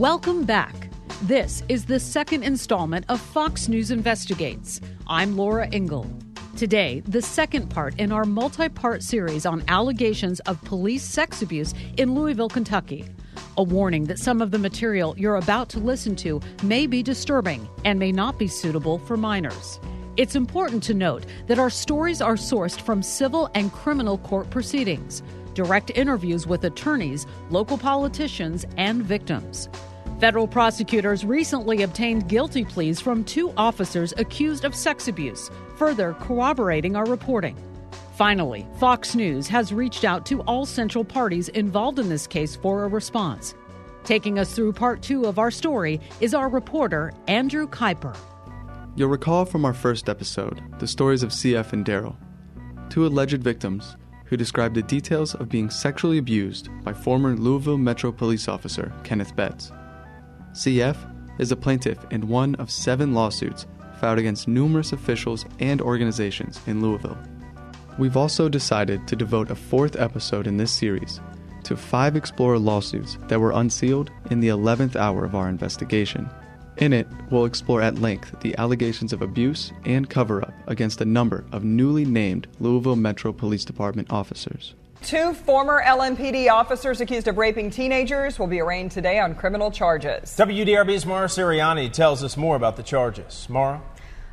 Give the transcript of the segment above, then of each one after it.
Welcome back. This is the second installment of Fox News Investigates. I'm Laura Ingle. Today, the second part in our multi part series on allegations of police sex abuse in Louisville, Kentucky. A warning that some of the material you're about to listen to may be disturbing and may not be suitable for minors. It's important to note that our stories are sourced from civil and criminal court proceedings, direct interviews with attorneys, local politicians, and victims. Federal prosecutors recently obtained guilty pleas from two officers accused of sex abuse, further corroborating our reporting. Finally, Fox News has reached out to all central parties involved in this case for a response. Taking us through part two of our story is our reporter, Andrew Keiper. You'll recall from our first episode the stories of CF and Daryl, two alleged victims who described the details of being sexually abused by former Louisville Metro Police Officer Kenneth Betts. CF is a plaintiff in one of seven lawsuits filed against numerous officials and organizations in Louisville. We've also decided to devote a fourth episode in this series to five Explorer lawsuits that were unsealed in the 11th hour of our investigation. In it, we'll explore at length the allegations of abuse and cover up against a number of newly named Louisville Metro Police Department officers. Two former LMPD officers accused of raping teenagers will be arraigned today on criminal charges. WDRB's Mara Siriani tells us more about the charges. Mara?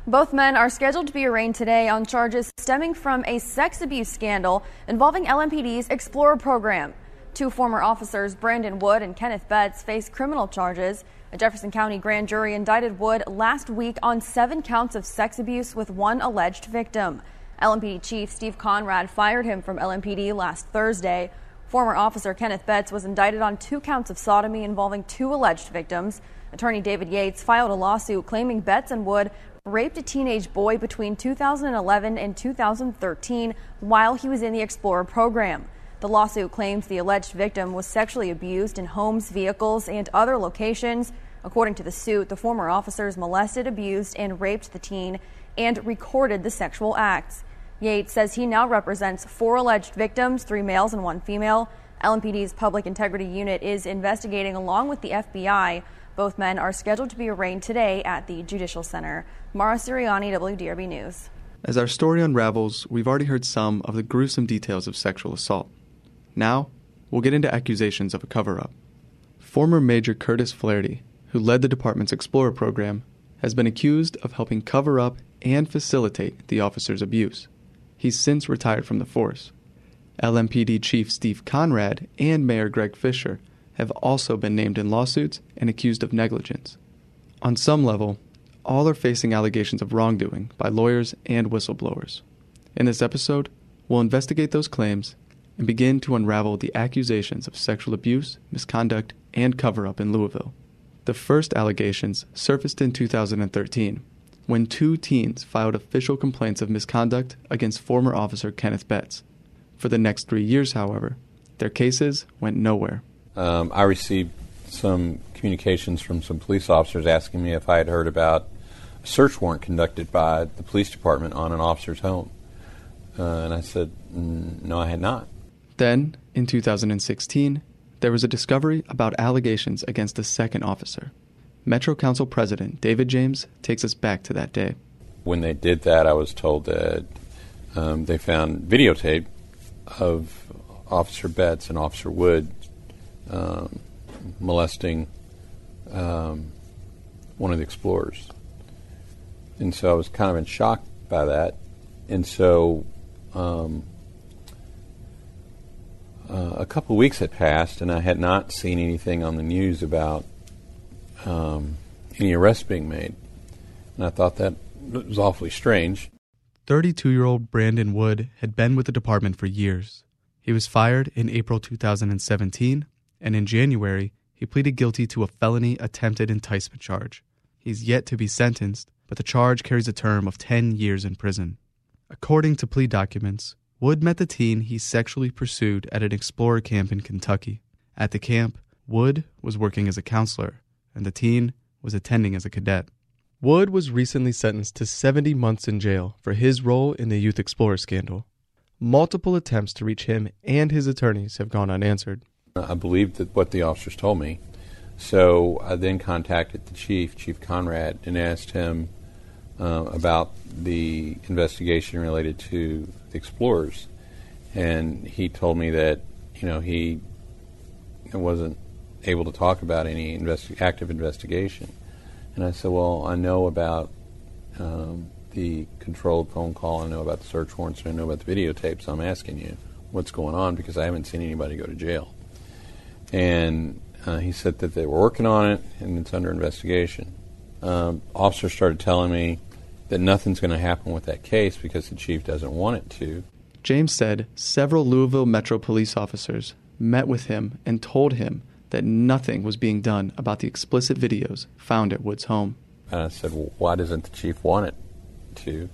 Both men are scheduled to be arraigned today on charges stemming from a sex abuse scandal involving LMPD's Explorer program. Two former officers, Brandon Wood and Kenneth Betts, face criminal charges. A Jefferson County grand jury indicted Wood last week on seven counts of sex abuse with one alleged victim. LMPD Chief Steve Conrad fired him from LMPD last Thursday. Former officer Kenneth Betts was indicted on two counts of sodomy involving two alleged victims. Attorney David Yates filed a lawsuit claiming Betts and Wood raped a teenage boy between 2011 and 2013 while he was in the Explorer program. The lawsuit claims the alleged victim was sexually abused in homes, vehicles, and other locations. According to the suit, the former officers molested, abused, and raped the teen and recorded the sexual acts. Yates says he now represents four alleged victims, three males and one female. LMPD's Public Integrity Unit is investigating along with the FBI. Both men are scheduled to be arraigned today at the Judicial Center. Mara Siriani, WDRB News. As our story unravels, we've already heard some of the gruesome details of sexual assault. Now, we'll get into accusations of a cover up. Former Major Curtis Flaherty, who led the department's Explorer program, has been accused of helping cover up and facilitate the officer's abuse. He's since retired from the force. LMPD Chief Steve Conrad and Mayor Greg Fisher have also been named in lawsuits and accused of negligence. On some level, all are facing allegations of wrongdoing by lawyers and whistleblowers. In this episode, we'll investigate those claims and begin to unravel the accusations of sexual abuse, misconduct, and cover up in Louisville. The first allegations surfaced in 2013 when two teens filed official complaints of misconduct against former officer Kenneth Betts. For the next three years, however, their cases went nowhere. Um, I received some communications from some police officers asking me if I had heard about a search warrant conducted by the police department on an officer's home. Uh, and I said, no, I had not. Then, in 2016, there was a discovery about allegations against a second officer. Metro Council President David James takes us back to that day. When they did that, I was told that um, they found videotape of Officer Betts and Officer Wood um, molesting um, one of the explorers. And so I was kind of in shock by that. And so um, uh, a couple of weeks had passed, and I had not seen anything on the news about um, any arrests being made. And I thought that was awfully strange. 32 year old Brandon Wood had been with the department for years. He was fired in April 2017, and in January, he pleaded guilty to a felony attempted enticement charge. He's yet to be sentenced, but the charge carries a term of 10 years in prison. According to plea documents, Wood met the teen he sexually pursued at an explorer camp in Kentucky. At the camp, Wood was working as a counselor, and the teen was attending as a cadet. Wood was recently sentenced to 70 months in jail for his role in the Youth Explorer scandal. Multiple attempts to reach him and his attorneys have gone unanswered. I believed that what the officers told me, So I then contacted the chief, Chief Conrad, and asked him uh, about the investigation related to the explorers. And he told me that, you know, he wasn't able to talk about any investi- active investigation. And I said, well, I know about um, the controlled phone call, I know about the search warrants, and I know about the videotapes. I'm asking you what's going on because I haven't seen anybody go to jail. And uh, he said that they were working on it and it's under investigation. Um, officers started telling me that nothing's going to happen with that case because the chief doesn't want it to. James said several Louisville Metro police officers met with him and told him that nothing was being done about the explicit videos found at Wood's home. And I said, well, why doesn't the chief want it to?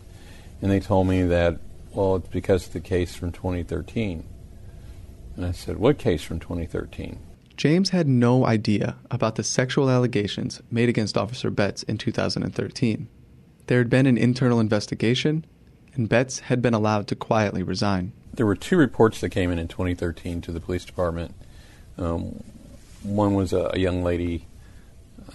And they told me that, well, it's because of the case from 2013. And I said, what case from 2013? James had no idea about the sexual allegations made against Officer Betts in 2013. There had been an internal investigation, and Betts had been allowed to quietly resign. There were two reports that came in in 2013 to the police department. Um, one was a, a young lady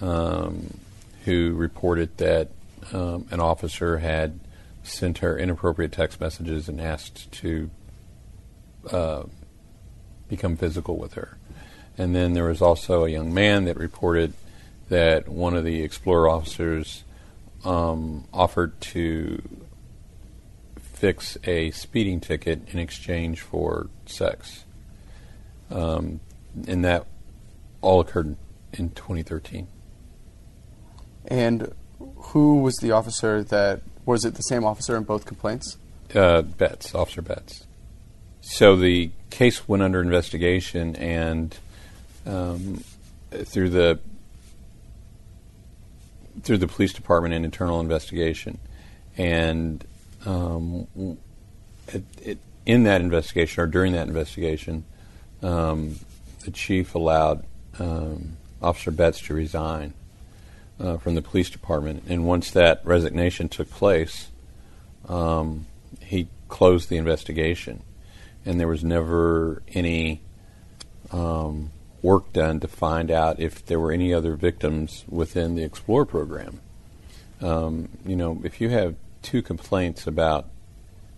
um, who reported that um, an officer had sent her inappropriate text messages and asked to uh, become physical with her. And then there was also a young man that reported that one of the Explorer officers um, offered to fix a speeding ticket in exchange for sex. Um, and that all occurred in 2013. And who was the officer that was it the same officer in both complaints? Uh, Betts, Officer Betts. So the case went under investigation, and um, through the through the police department and internal investigation, and um, it, it, in that investigation or during that investigation, um, the chief allowed um, Officer Betts to resign uh, from the police department, and once that resignation took place, um, he closed the investigation, and there was never any um, work done to find out if there were any other victims within the Explore program. Um, you know, if you have two complaints about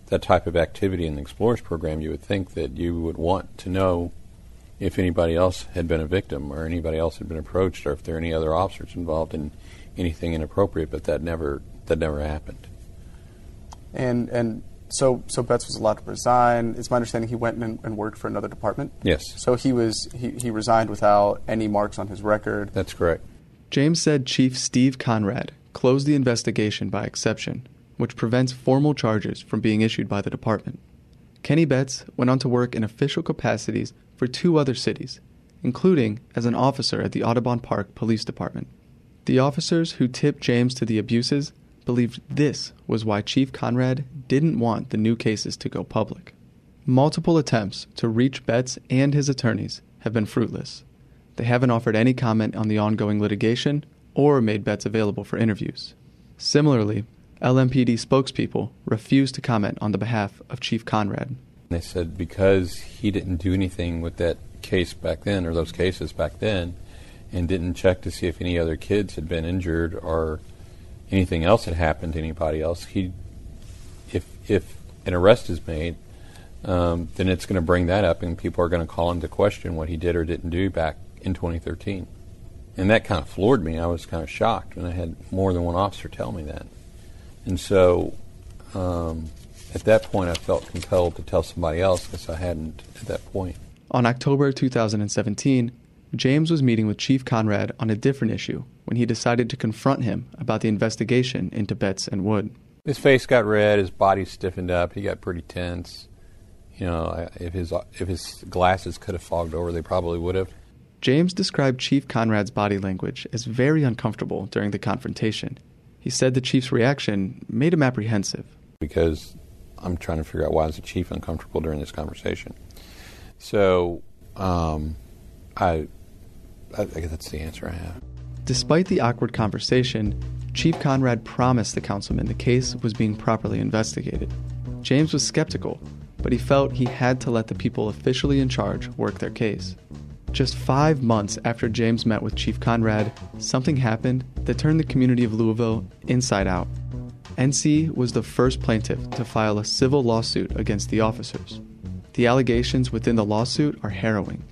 that type of activity in the Explorers program, you would think that you would want to know if anybody else had been a victim or anybody else had been approached or if there are any other officers involved in anything inappropriate, but that never that never happened. And and so so Betts was allowed to resign. It's my understanding he went and, and worked for another department. Yes. So he was he, he resigned without any marks on his record. That's correct. James said Chief Steve Conrad closed the investigation by exception, which prevents formal charges from being issued by the department. Kenny Betts went on to work in official capacities for two other cities, including as an officer at the Audubon Park Police Department. The officers who tipped James to the abuses believed this was why Chief Conrad didn't want the new cases to go public. Multiple attempts to reach Betts and his attorneys have been fruitless. They haven't offered any comment on the ongoing litigation or made Betts available for interviews. Similarly, LMPD spokespeople refused to comment on the behalf of Chief Conrad. They said because he didn't do anything with that case back then, or those cases back then, and didn't check to see if any other kids had been injured or anything else had happened to anybody else, he, if if an arrest is made, um, then it's going to bring that up, and people are going to call into question what he did or didn't do back in 2013. And that kind of floored me. I was kind of shocked when I had more than one officer tell me that. And so um, at that point, I felt compelled to tell somebody else because I hadn't at that point. On October 2017, James was meeting with Chief Conrad on a different issue when he decided to confront him about the investigation into Betts and Wood. His face got red, his body stiffened up, he got pretty tense. You know, if his if his glasses could have fogged over, they probably would have. James described Chief Conrad's body language as very uncomfortable during the confrontation. He said the chief's reaction made him apprehensive. Because I'm trying to figure out why is the chief uncomfortable during this conversation. So, um, I, I guess that's the answer I have. Despite the awkward conversation, Chief Conrad promised the councilman the case was being properly investigated. James was skeptical, but he felt he had to let the people officially in charge work their case. Just five months after James met with Chief Conrad, something happened that turned the community of Louisville inside out. NC was the first plaintiff to file a civil lawsuit against the officers. The allegations within the lawsuit are harrowing.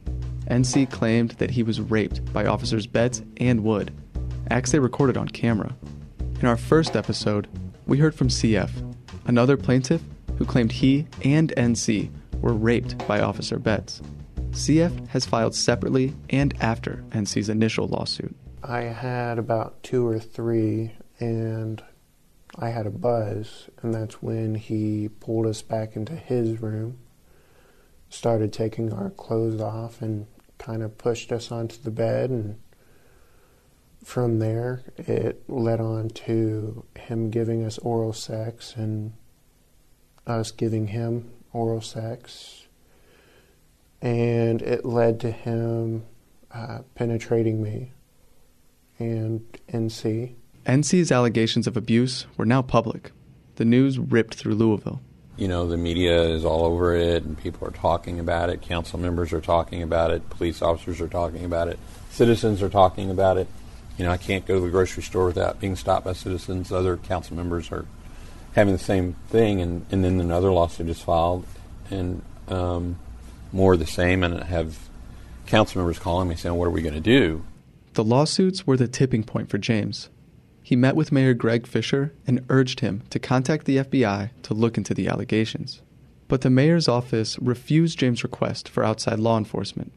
NC claimed that he was raped by officers Betts and Wood, acts they recorded on camera. In our first episode, we heard from CF, another plaintiff who claimed he and NC were raped by Officer Betts. CF has filed separately and after NC's initial lawsuit. I had about two or three, and I had a buzz, and that's when he pulled us back into his room, started taking our clothes off, and kind of pushed us onto the bed. And from there, it led on to him giving us oral sex and us giving him oral sex. And it led to him uh, penetrating me and NC. NC's allegations of abuse were now public. The news ripped through Louisville. You know, the media is all over it, and people are talking about it. Council members are talking about it. Police officers are talking about it. Citizens are talking about it. You know, I can't go to the grocery store without being stopped by citizens. Other council members are having the same thing, and, and then another lawsuit is filed, and um, more of the same, and I have council members calling me saying, "What are we going to do?" The lawsuits were the tipping point for James. He met with Mayor Greg Fisher and urged him to contact the FBI to look into the allegations. But the mayor's office refused James' request for outside law enforcement.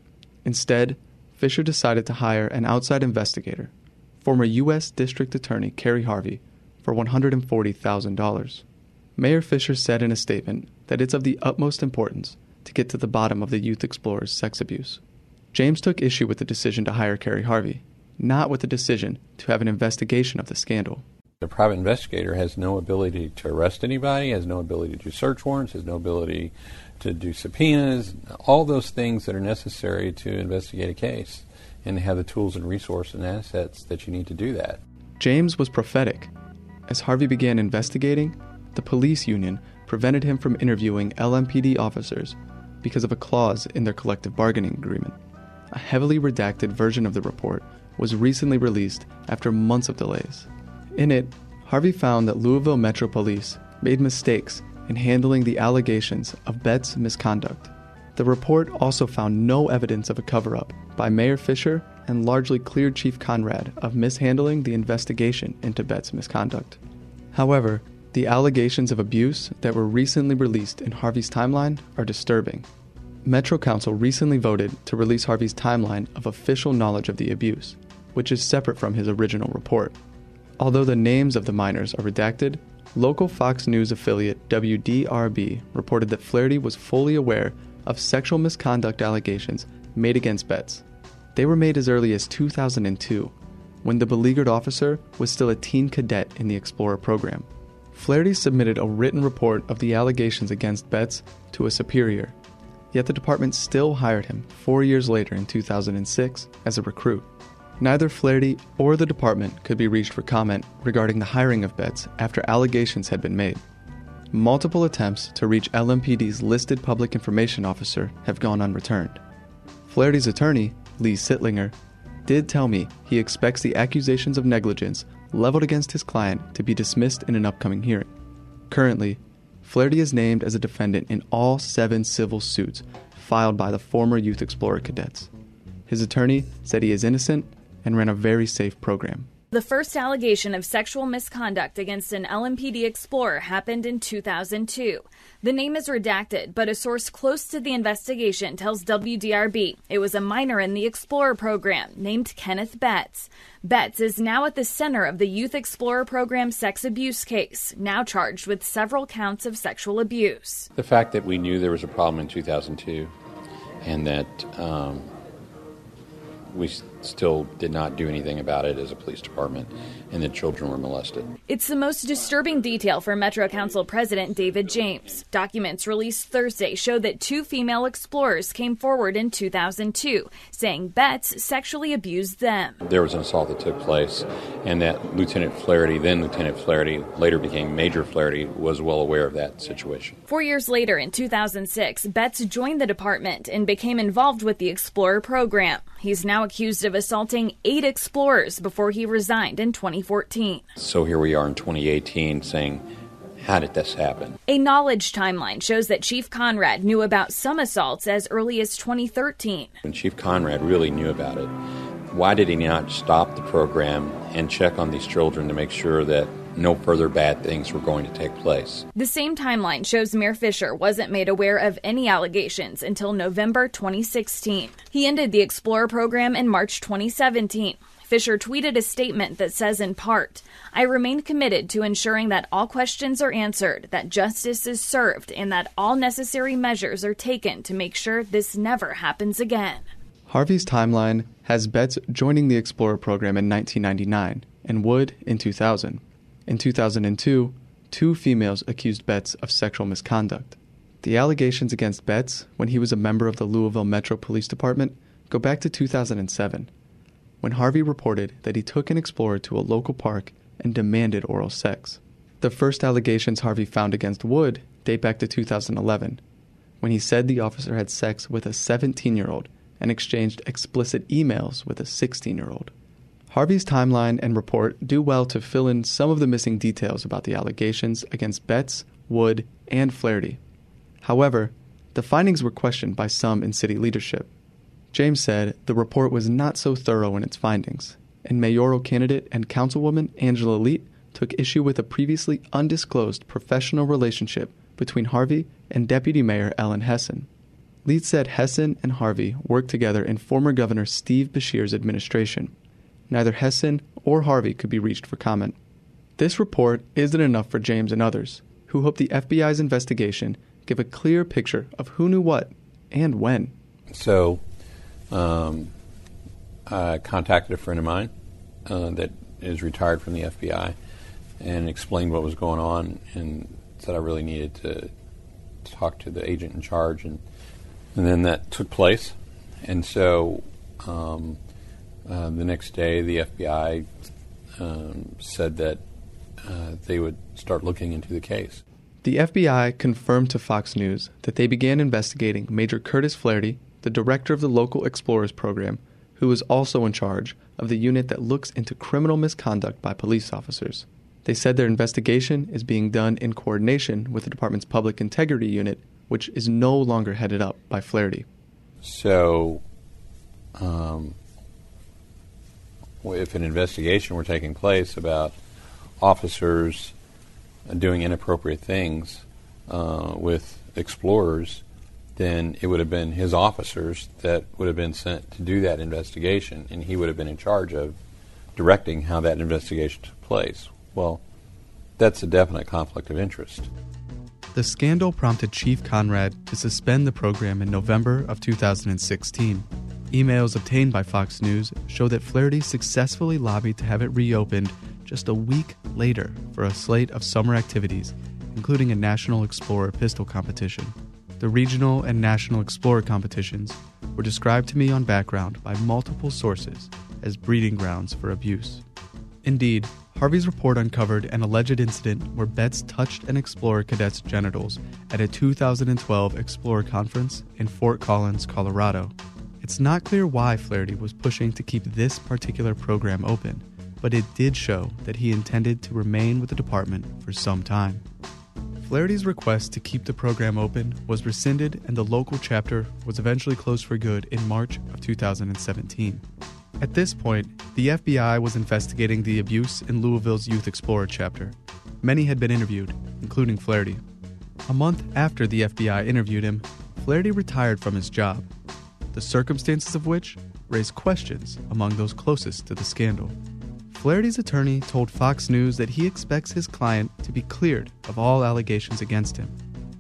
Instead, Fisher decided to hire an outside investigator, former U.S. District Attorney Kerry Harvey, for $140,000. Mayor Fisher said in a statement that it's of the utmost importance to get to the bottom of the Youth Explorer's sex abuse. James took issue with the decision to hire Kerry Harvey, not with the decision to have an investigation of the scandal. The private investigator has no ability to arrest anybody, has no ability to do search warrants, has no ability to do subpoenas, all those things that are necessary to investigate a case and have the tools and resources and assets that you need to do that. James was prophetic. As Harvey began investigating, the police union prevented him from interviewing LMPD officers because of a clause in their collective bargaining agreement. A heavily redacted version of the report was recently released after months of delays. In it, Harvey found that Louisville Metro Police made mistakes in handling the allegations of Betts' misconduct. The report also found no evidence of a cover up by Mayor Fisher and largely cleared Chief Conrad of mishandling the investigation into Betts' misconduct. However, the allegations of abuse that were recently released in Harvey's timeline are disturbing. Metro Council recently voted to release Harvey's timeline of official knowledge of the abuse, which is separate from his original report. Although the names of the minors are redacted, local Fox News affiliate WDRB reported that Flaherty was fully aware of sexual misconduct allegations made against Betts. They were made as early as 2002, when the beleaguered officer was still a teen cadet in the Explorer program. Flaherty submitted a written report of the allegations against Betts to a superior, yet the department still hired him four years later in 2006 as a recruit. Neither Flaherty or the department could be reached for comment regarding the hiring of Betts after allegations had been made. Multiple attempts to reach LMPD's listed public information officer have gone unreturned. Flaherty's attorney, Lee Sitlinger, did tell me he expects the accusations of negligence leveled against his client to be dismissed in an upcoming hearing. Currently, Flaherty is named as a defendant in all seven civil suits filed by the former Youth Explorer cadets. His attorney said he is innocent and ran a very safe program. The first allegation of sexual misconduct against an LMPD explorer happened in 2002. The name is redacted, but a source close to the investigation tells WDRB it was a minor in the Explorer program named Kenneth Betts. Betts is now at the center of the Youth Explorer program sex abuse case, now charged with several counts of sexual abuse. The fact that we knew there was a problem in 2002 and that um, we still did not do anything about it as a police department, and the children were molested. It's the most disturbing detail for Metro Council President David James. Documents released Thursday show that two female explorers came forward in 2002, saying Betts sexually abused them. There was an assault that took place, and that Lieutenant Flaherty, then Lieutenant Flaherty, later became Major Flaherty, was well aware of that situation. Four years later, in 2006, Betts joined the department and became involved with the Explorer program. He's now accused of assaulting eight explorers before he resigned in 2014. So here we are in 2018 saying, how did this happen? A knowledge timeline shows that Chief Conrad knew about some assaults as early as 2013. When Chief Conrad really knew about it, why did he not stop the program and check on these children to make sure that no further bad things were going to take place. The same timeline shows Mayor Fisher wasn't made aware of any allegations until November 2016. He ended the Explorer program in March 2017. Fisher tweeted a statement that says, in part, I remain committed to ensuring that all questions are answered, that justice is served, and that all necessary measures are taken to make sure this never happens again. Harvey's timeline has Betts joining the Explorer program in 1999 and Wood in 2000. In 2002, two females accused Betts of sexual misconduct. The allegations against Betts, when he was a member of the Louisville Metro Police Department, go back to 2007, when Harvey reported that he took an explorer to a local park and demanded oral sex. The first allegations Harvey found against Wood date back to 2011, when he said the officer had sex with a 17 year old and exchanged explicit emails with a 16 year old. Harvey's timeline and report do well to fill in some of the missing details about the allegations against Betts, Wood, and Flaherty. However, the findings were questioned by some in city leadership. James said the report was not so thorough in its findings, and mayoral candidate and councilwoman Angela Leet took issue with a previously undisclosed professional relationship between Harvey and Deputy Mayor Ellen Hessen. Leet said Hessen and Harvey worked together in former Governor Steve Beshear's administration neither Hessen or Harvey could be reached for comment. This report isn't enough for James and others, who hope the FBI's investigation give a clear picture of who knew what and when. So, um, I contacted a friend of mine uh, that is retired from the FBI and explained what was going on and said I really needed to talk to the agent in charge and and then that took place and so um, uh, the next day, the FBI um, said that uh, they would start looking into the case. The FBI confirmed to Fox News that they began investigating Major Curtis Flaherty, the director of the local Explorers program, who is also in charge of the unit that looks into criminal misconduct by police officers. They said their investigation is being done in coordination with the department's public integrity unit, which is no longer headed up by Flaherty. So, um, if an investigation were taking place about officers doing inappropriate things uh, with explorers, then it would have been his officers that would have been sent to do that investigation, and he would have been in charge of directing how that investigation took place. Well, that's a definite conflict of interest. The scandal prompted Chief Conrad to suspend the program in November of 2016. Emails obtained by Fox News show that Flaherty successfully lobbied to have it reopened just a week later for a slate of summer activities, including a National Explorer pistol competition. The regional and national Explorer competitions were described to me on background by multiple sources as breeding grounds for abuse. Indeed, Harvey's report uncovered an alleged incident where Betts touched an Explorer cadet's genitals at a 2012 Explorer conference in Fort Collins, Colorado. It's not clear why Flaherty was pushing to keep this particular program open, but it did show that he intended to remain with the department for some time. Flaherty's request to keep the program open was rescinded and the local chapter was eventually closed for good in March of 2017. At this point, the FBI was investigating the abuse in Louisville's Youth Explorer chapter. Many had been interviewed, including Flaherty. A month after the FBI interviewed him, Flaherty retired from his job the circumstances of which raise questions among those closest to the scandal. Flaherty's attorney told Fox News that he expects his client to be cleared of all allegations against him.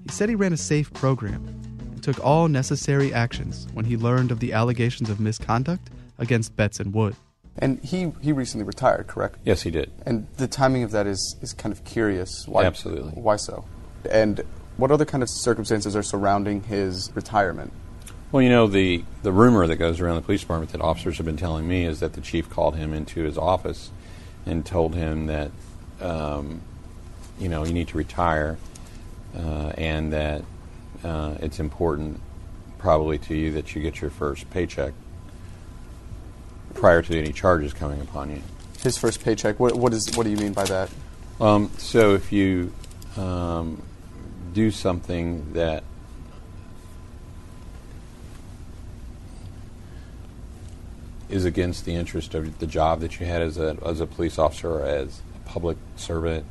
He said he ran a safe program and took all necessary actions when he learned of the allegations of misconduct against Betts and Wood. And he, he recently retired, correct? Yes, he did. And the timing of that is, is kind of curious. Why, Absolutely. Why so? And what other kind of circumstances are surrounding his retirement? Well, you know, the, the rumor that goes around the police department that officers have been telling me is that the chief called him into his office and told him that, um, you know, you need to retire uh, and that uh, it's important probably to you that you get your first paycheck prior to any charges coming upon you. His first paycheck. What, what is what do you mean by that? Um, so if you um, do something that is against the interest of the job that you had as a as a police officer or as a public servant,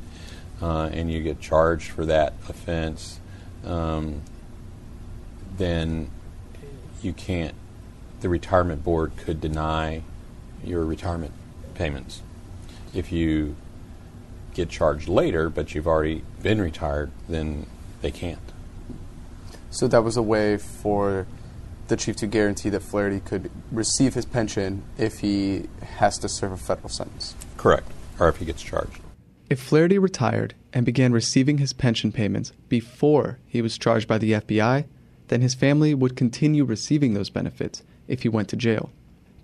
uh, and you get charged for that offense, um, then you can't. The retirement board could deny your retirement payments. If you get charged later, but you've already been retired, then they can't. So that was a way for the chief to guarantee that Flaherty could receive his pension if he has to serve a federal sentence. Correct. Or if he gets charged. If Flaherty retired and began receiving his pension payments before he was charged by the FBI, then his family would continue receiving those benefits if he went to jail.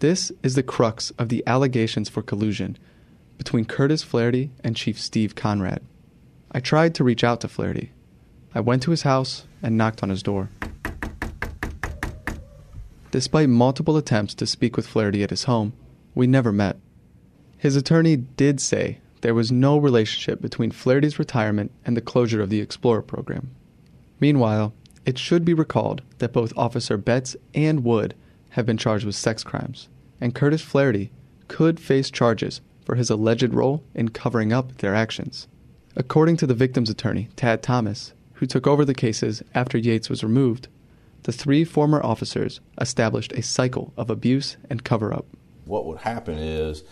This is the crux of the allegations for collusion between Curtis Flaherty and Chief Steve Conrad. I tried to reach out to Flaherty. I went to his house and knocked on his door. Despite multiple attempts to speak with Flaherty at his home, we never met. His attorney did say there was no relationship between Flaherty's retirement and the closure of the Explorer program. Meanwhile, it should be recalled that both Officer Betts and Wood have been charged with sex crimes, and Curtis Flaherty could face charges for his alleged role in covering up their actions. According to the victim's attorney, Tad Thomas, who took over the cases after Yates was removed, the three former officers established a cycle of abuse and cover up. What would happen is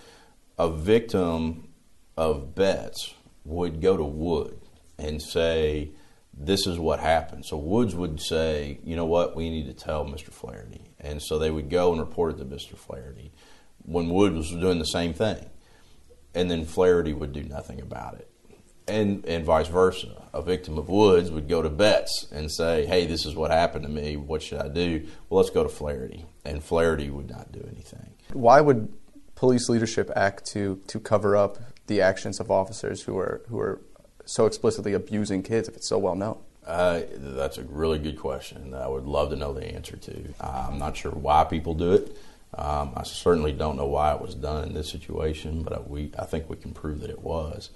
a victim of Betts would go to Wood and say, This is what happened. So Woods would say, You know what, we need to tell Mr. Flaherty. And so they would go and report it to Mr. Flaherty when Wood was doing the same thing. And then Flaherty would do nothing about it and and vice versa. A victim of Woods would go to Betts and say, "Hey, this is what happened to me. What should I do?" Well, let's go to Flaherty, and Flaherty would not do anything. Why would police leadership act to to cover up the actions of officers who are who are so explicitly abusing kids if it's so well known? Uh, that's a really good question. I would love to know the answer to. I'm not sure why people do it. Um, I certainly don't know why it was done in this situation, but we I think we can prove that it was.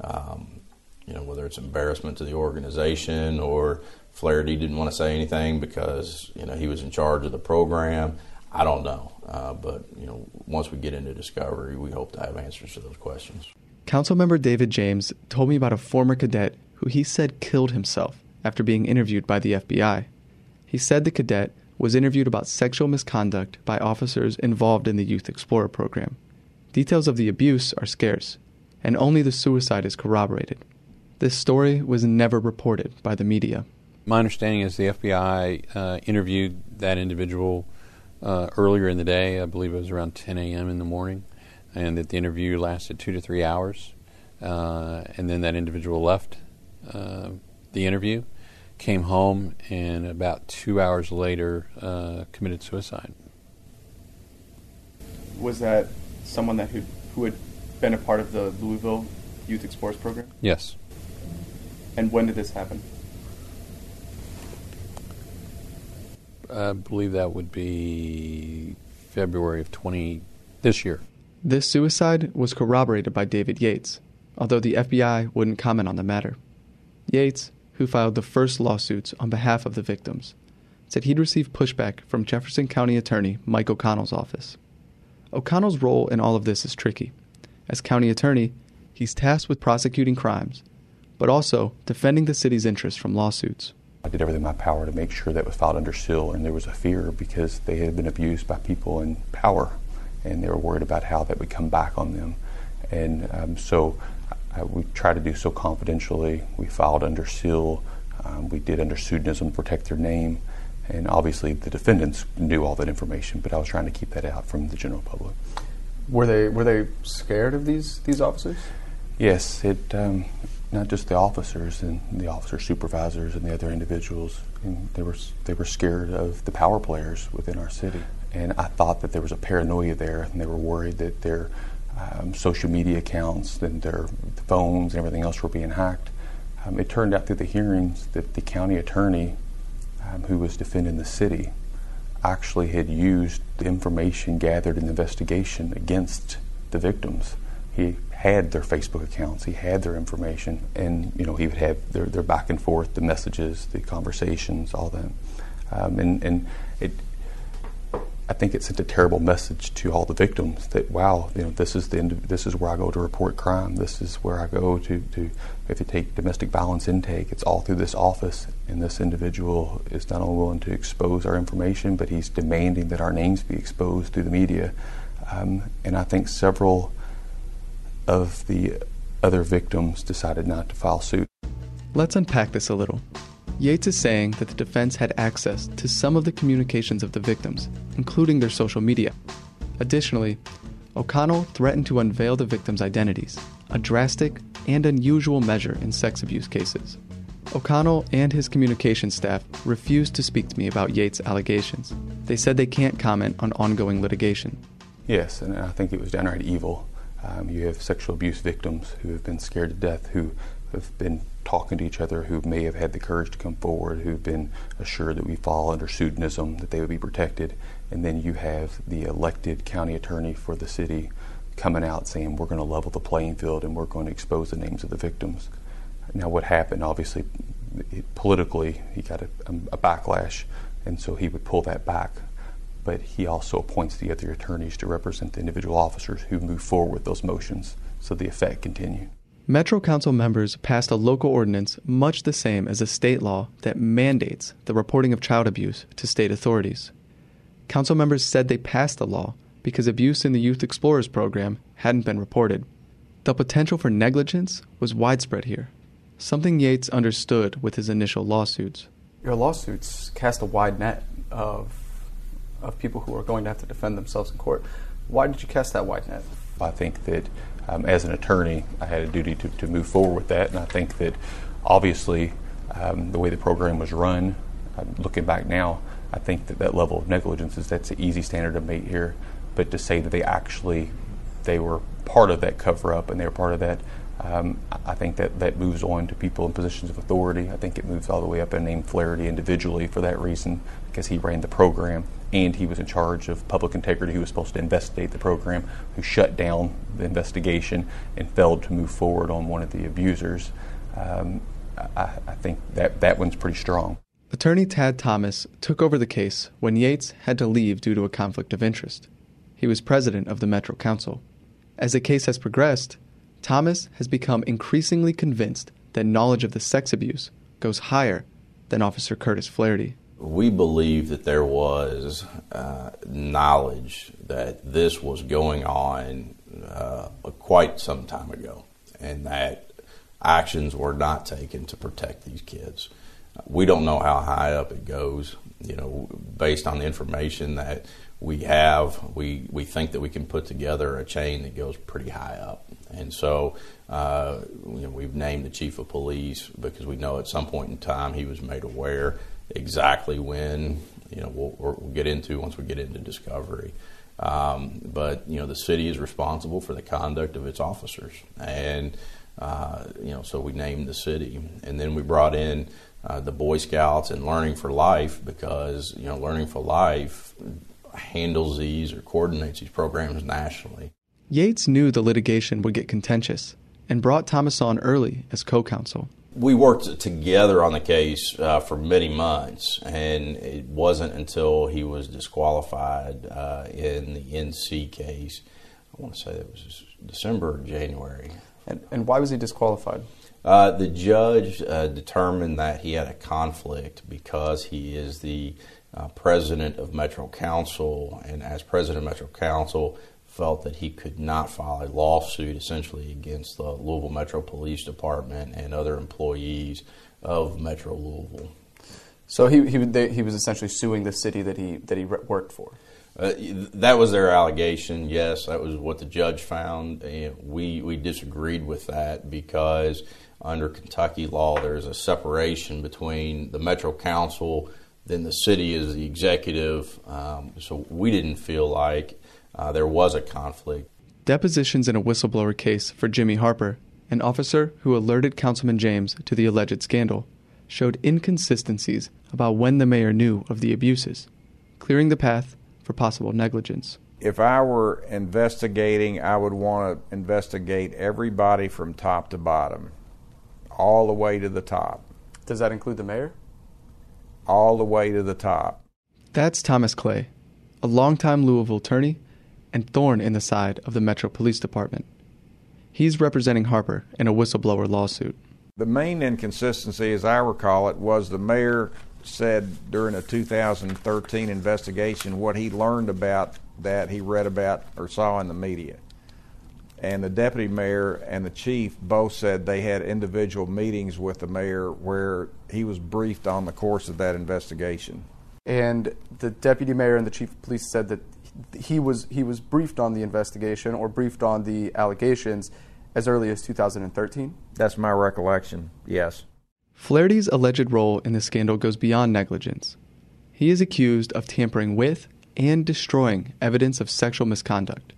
Um, you know, whether it's embarrassment to the organization or Flaherty didn't want to say anything because you know he was in charge of the program. I don't know, uh, but you know, once we get into discovery, we hope to have answers to those questions. Councilmember David James told me about a former cadet who he said killed himself after being interviewed by the FBI. He said the cadet was interviewed about sexual misconduct by officers involved in the Youth Explorer program. Details of the abuse are scarce, and only the suicide is corroborated. This story was never reported by the media. My understanding is the FBI uh, interviewed that individual uh, earlier in the day. I believe it was around 10 a.m. in the morning, and that the interview lasted two to three hours. Uh, and then that individual left uh, the interview, came home, and about two hours later uh, committed suicide. Was that someone that who, who had been a part of the Louisville Youth Explorers program? Yes. And when did this happen? I believe that would be February of 20 this year. This suicide was corroborated by David Yates, although the FBI wouldn't comment on the matter. Yates, who filed the first lawsuits on behalf of the victims, said he'd received pushback from Jefferson County Attorney Mike O'Connell's office. O'Connell's role in all of this is tricky. As county attorney, he's tasked with prosecuting crimes, but also defending the city's interests from lawsuits. I did everything in my power to make sure that was filed under seal, and there was a fear because they had been abused by people in power, and they were worried about how that would come back on them. And um, so uh, we tried to do so confidentially. We filed under seal. Um, we did under pseudonym to protect their name. And obviously, the defendants knew all that information, but I was trying to keep that out from the general public. Were they were they scared of these these officers? Yes, it um, not just the officers and the officer supervisors and the other individuals. They were they were scared of the power players within our city, and I thought that there was a paranoia there, and they were worried that their um, social media accounts and their phones and everything else were being hacked. Um, it turned out through the hearings that the county attorney, um, who was defending the city, actually had used the information gathered in the investigation against the victims. He had their Facebook accounts, he had their information, and you know he would have their, their back and forth, the messages, the conversations, all that. Um, and and it, I think it sent a terrible message to all the victims that wow, you know, this is the this is where I go to report crime. This is where I go to to if you take domestic violence intake, it's all through this office. And this individual is not only willing to expose our information, but he's demanding that our names be exposed through the media. Um, and I think several of the other victims decided not to file suit. Let's unpack this a little. Yates is saying that the defense had access to some of the communications of the victims, including their social media. Additionally, O'Connell threatened to unveil the victims' identities, a drastic and unusual measure in sex abuse cases. O'Connell and his communications staff refused to speak to me about Yates' allegations. They said they can't comment on ongoing litigation. Yes, and I think it was downright evil. Um, you have sexual abuse victims who have been scared to death, who have been talking to each other who may have had the courage to come forward, who've been assured that we fall under pseudonism, that they would be protected. And then you have the elected county attorney for the city coming out saying, we're going to level the playing field and we're going to expose the names of the victims. Now, what happened, obviously, politically, he got a, a backlash, and so he would pull that back. But he also appoints the other attorneys to represent the individual officers who move forward with those motions so the effect continue. Metro Council members passed a local ordinance much the same as a state law that mandates the reporting of child abuse to state authorities. Council members said they passed the law because abuse in the Youth Explorers program hadn't been reported. The potential for negligence was widespread here, something Yates understood with his initial lawsuits. Your lawsuits cast a wide net of, of people who are going to have to defend themselves in court. Why did you cast that wide net? I think that um, as an attorney, I had a duty to, to move forward with that. And I think that obviously um, the way the program was run, uh, looking back now, I think that that level of negligence is that's an easy standard to meet here. But to say that they actually they were part of that cover up and they were part of that, um, I think that that moves on to people in positions of authority. I think it moves all the way up and named Flaherty individually for that reason because he ran the program and he was in charge of public integrity, who was supposed to investigate the program, who shut down the investigation and failed to move forward on one of the abusers. Um, I, I think that that one's pretty strong. Attorney Tad Thomas took over the case when Yates had to leave due to a conflict of interest. He was president of the Metro Council. As the case has progressed, Thomas has become increasingly convinced that knowledge of the sex abuse goes higher than Officer Curtis Flaherty we believe that there was uh, knowledge that this was going on uh, quite some time ago, and that actions were not taken to protect these kids. We don't know how high up it goes. You know, based on the information that we have, we, we think that we can put together a chain that goes pretty high up. And so, uh, you know, we've named the chief of police because we know at some point in time he was made aware exactly when, you know, we'll, we'll get into once we get into discovery. Um, but you know, the city is responsible for the conduct of its officers, and uh, you know, so we named the city, and then we brought in uh, the Boy Scouts and Learning for Life because you know, Learning for Life handles these or coordinates these programs nationally. Yates knew the litigation would get contentious and brought Thomas on early as co-counsel we worked together on the case uh, for many months, and it wasn't until he was disqualified uh, in the NC case. I want to say it was December or January. And, and why was he disqualified? Uh, the judge uh, determined that he had a conflict because he is the uh, president of Metro Council, and as president of Metro Council, felt that he could not file a lawsuit essentially against the Louisville Metro Police Department and other employees of Metro Louisville. So he he, they, he was essentially suing the city that he that he worked for. Uh, that was their allegation. Yes, that was what the judge found. And we we disagreed with that because under Kentucky law, there's a separation between the Metro Council, then the city is the executive. Um, so we didn't feel like uh, there was a conflict. Depositions in a whistleblower case for Jimmy Harper, an officer who alerted Councilman James to the alleged scandal, showed inconsistencies about when the mayor knew of the abuses, clearing the path for possible negligence. If I were investigating, I would want to investigate everybody from top to bottom all the way to the top. Does that include the mayor? All the way to the top. That's Thomas Clay, a longtime Louisville attorney and thorn in the side of the Metro Police Department. He's representing Harper in a whistleblower lawsuit. The main inconsistency, as I recall it, was the mayor said during a 2013 investigation what he learned about that he read about or saw in the media and the deputy mayor and the chief both said they had individual meetings with the mayor where he was briefed on the course of that investigation. And the deputy mayor and the chief of police said that he was he was briefed on the investigation or briefed on the allegations as early as 2013. That's my recollection. Yes. Flaherty's alleged role in the scandal goes beyond negligence. He is accused of tampering with and destroying evidence of sexual misconduct.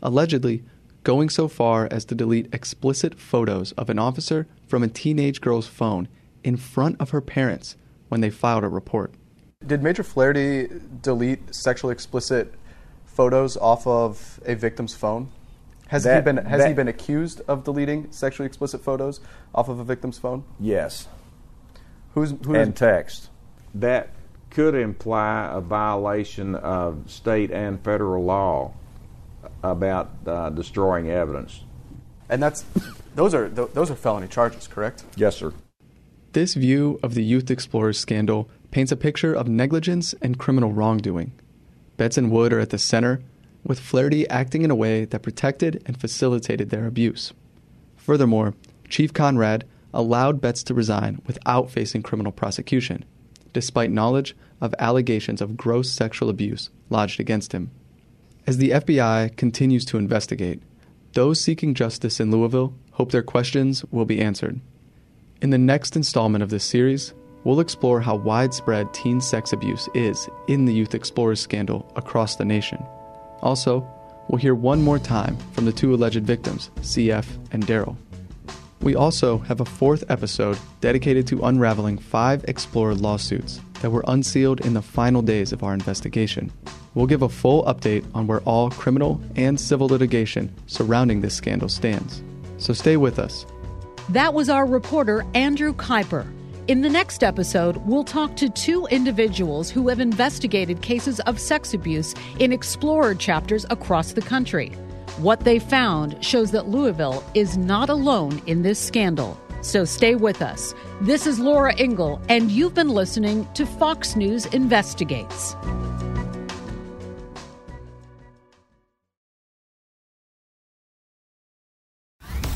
Allegedly, going so far as to delete explicit photos of an officer from a teenage girl's phone in front of her parents when they filed a report. Did Major Flaherty delete sexually explicit photos off of a victim's phone? Has that, he been has that, he been accused of deleting sexually explicit photos off of a victim's phone? Yes. Who's, who's and text. That could imply a violation of state and federal law about uh, destroying evidence. And that's those are those are felony charges, correct? Yes, sir. This view of the Youth Explorers scandal paints a picture of negligence and criminal wrongdoing. Betts and Wood are at the center, with Flaherty acting in a way that protected and facilitated their abuse. Furthermore, Chief Conrad allowed Betts to resign without facing criminal prosecution, despite knowledge of allegations of gross sexual abuse lodged against him. As the FBI continues to investigate, those seeking justice in Louisville hope their questions will be answered. In the next installment of this series, we'll explore how widespread teen sex abuse is in the Youth Explorers scandal across the nation. Also, we'll hear one more time from the two alleged victims, CF and Daryl. We also have a fourth episode dedicated to unraveling five Explorer lawsuits that were unsealed in the final days of our investigation. We'll give a full update on where all criminal and civil litigation surrounding this scandal stands. So stay with us. That was our reporter, Andrew Keiper. In the next episode, we'll talk to two individuals who have investigated cases of sex abuse in Explorer chapters across the country. What they found shows that Louisville is not alone in this scandal. So stay with us. This is Laura Ingle, and you've been listening to Fox News Investigates.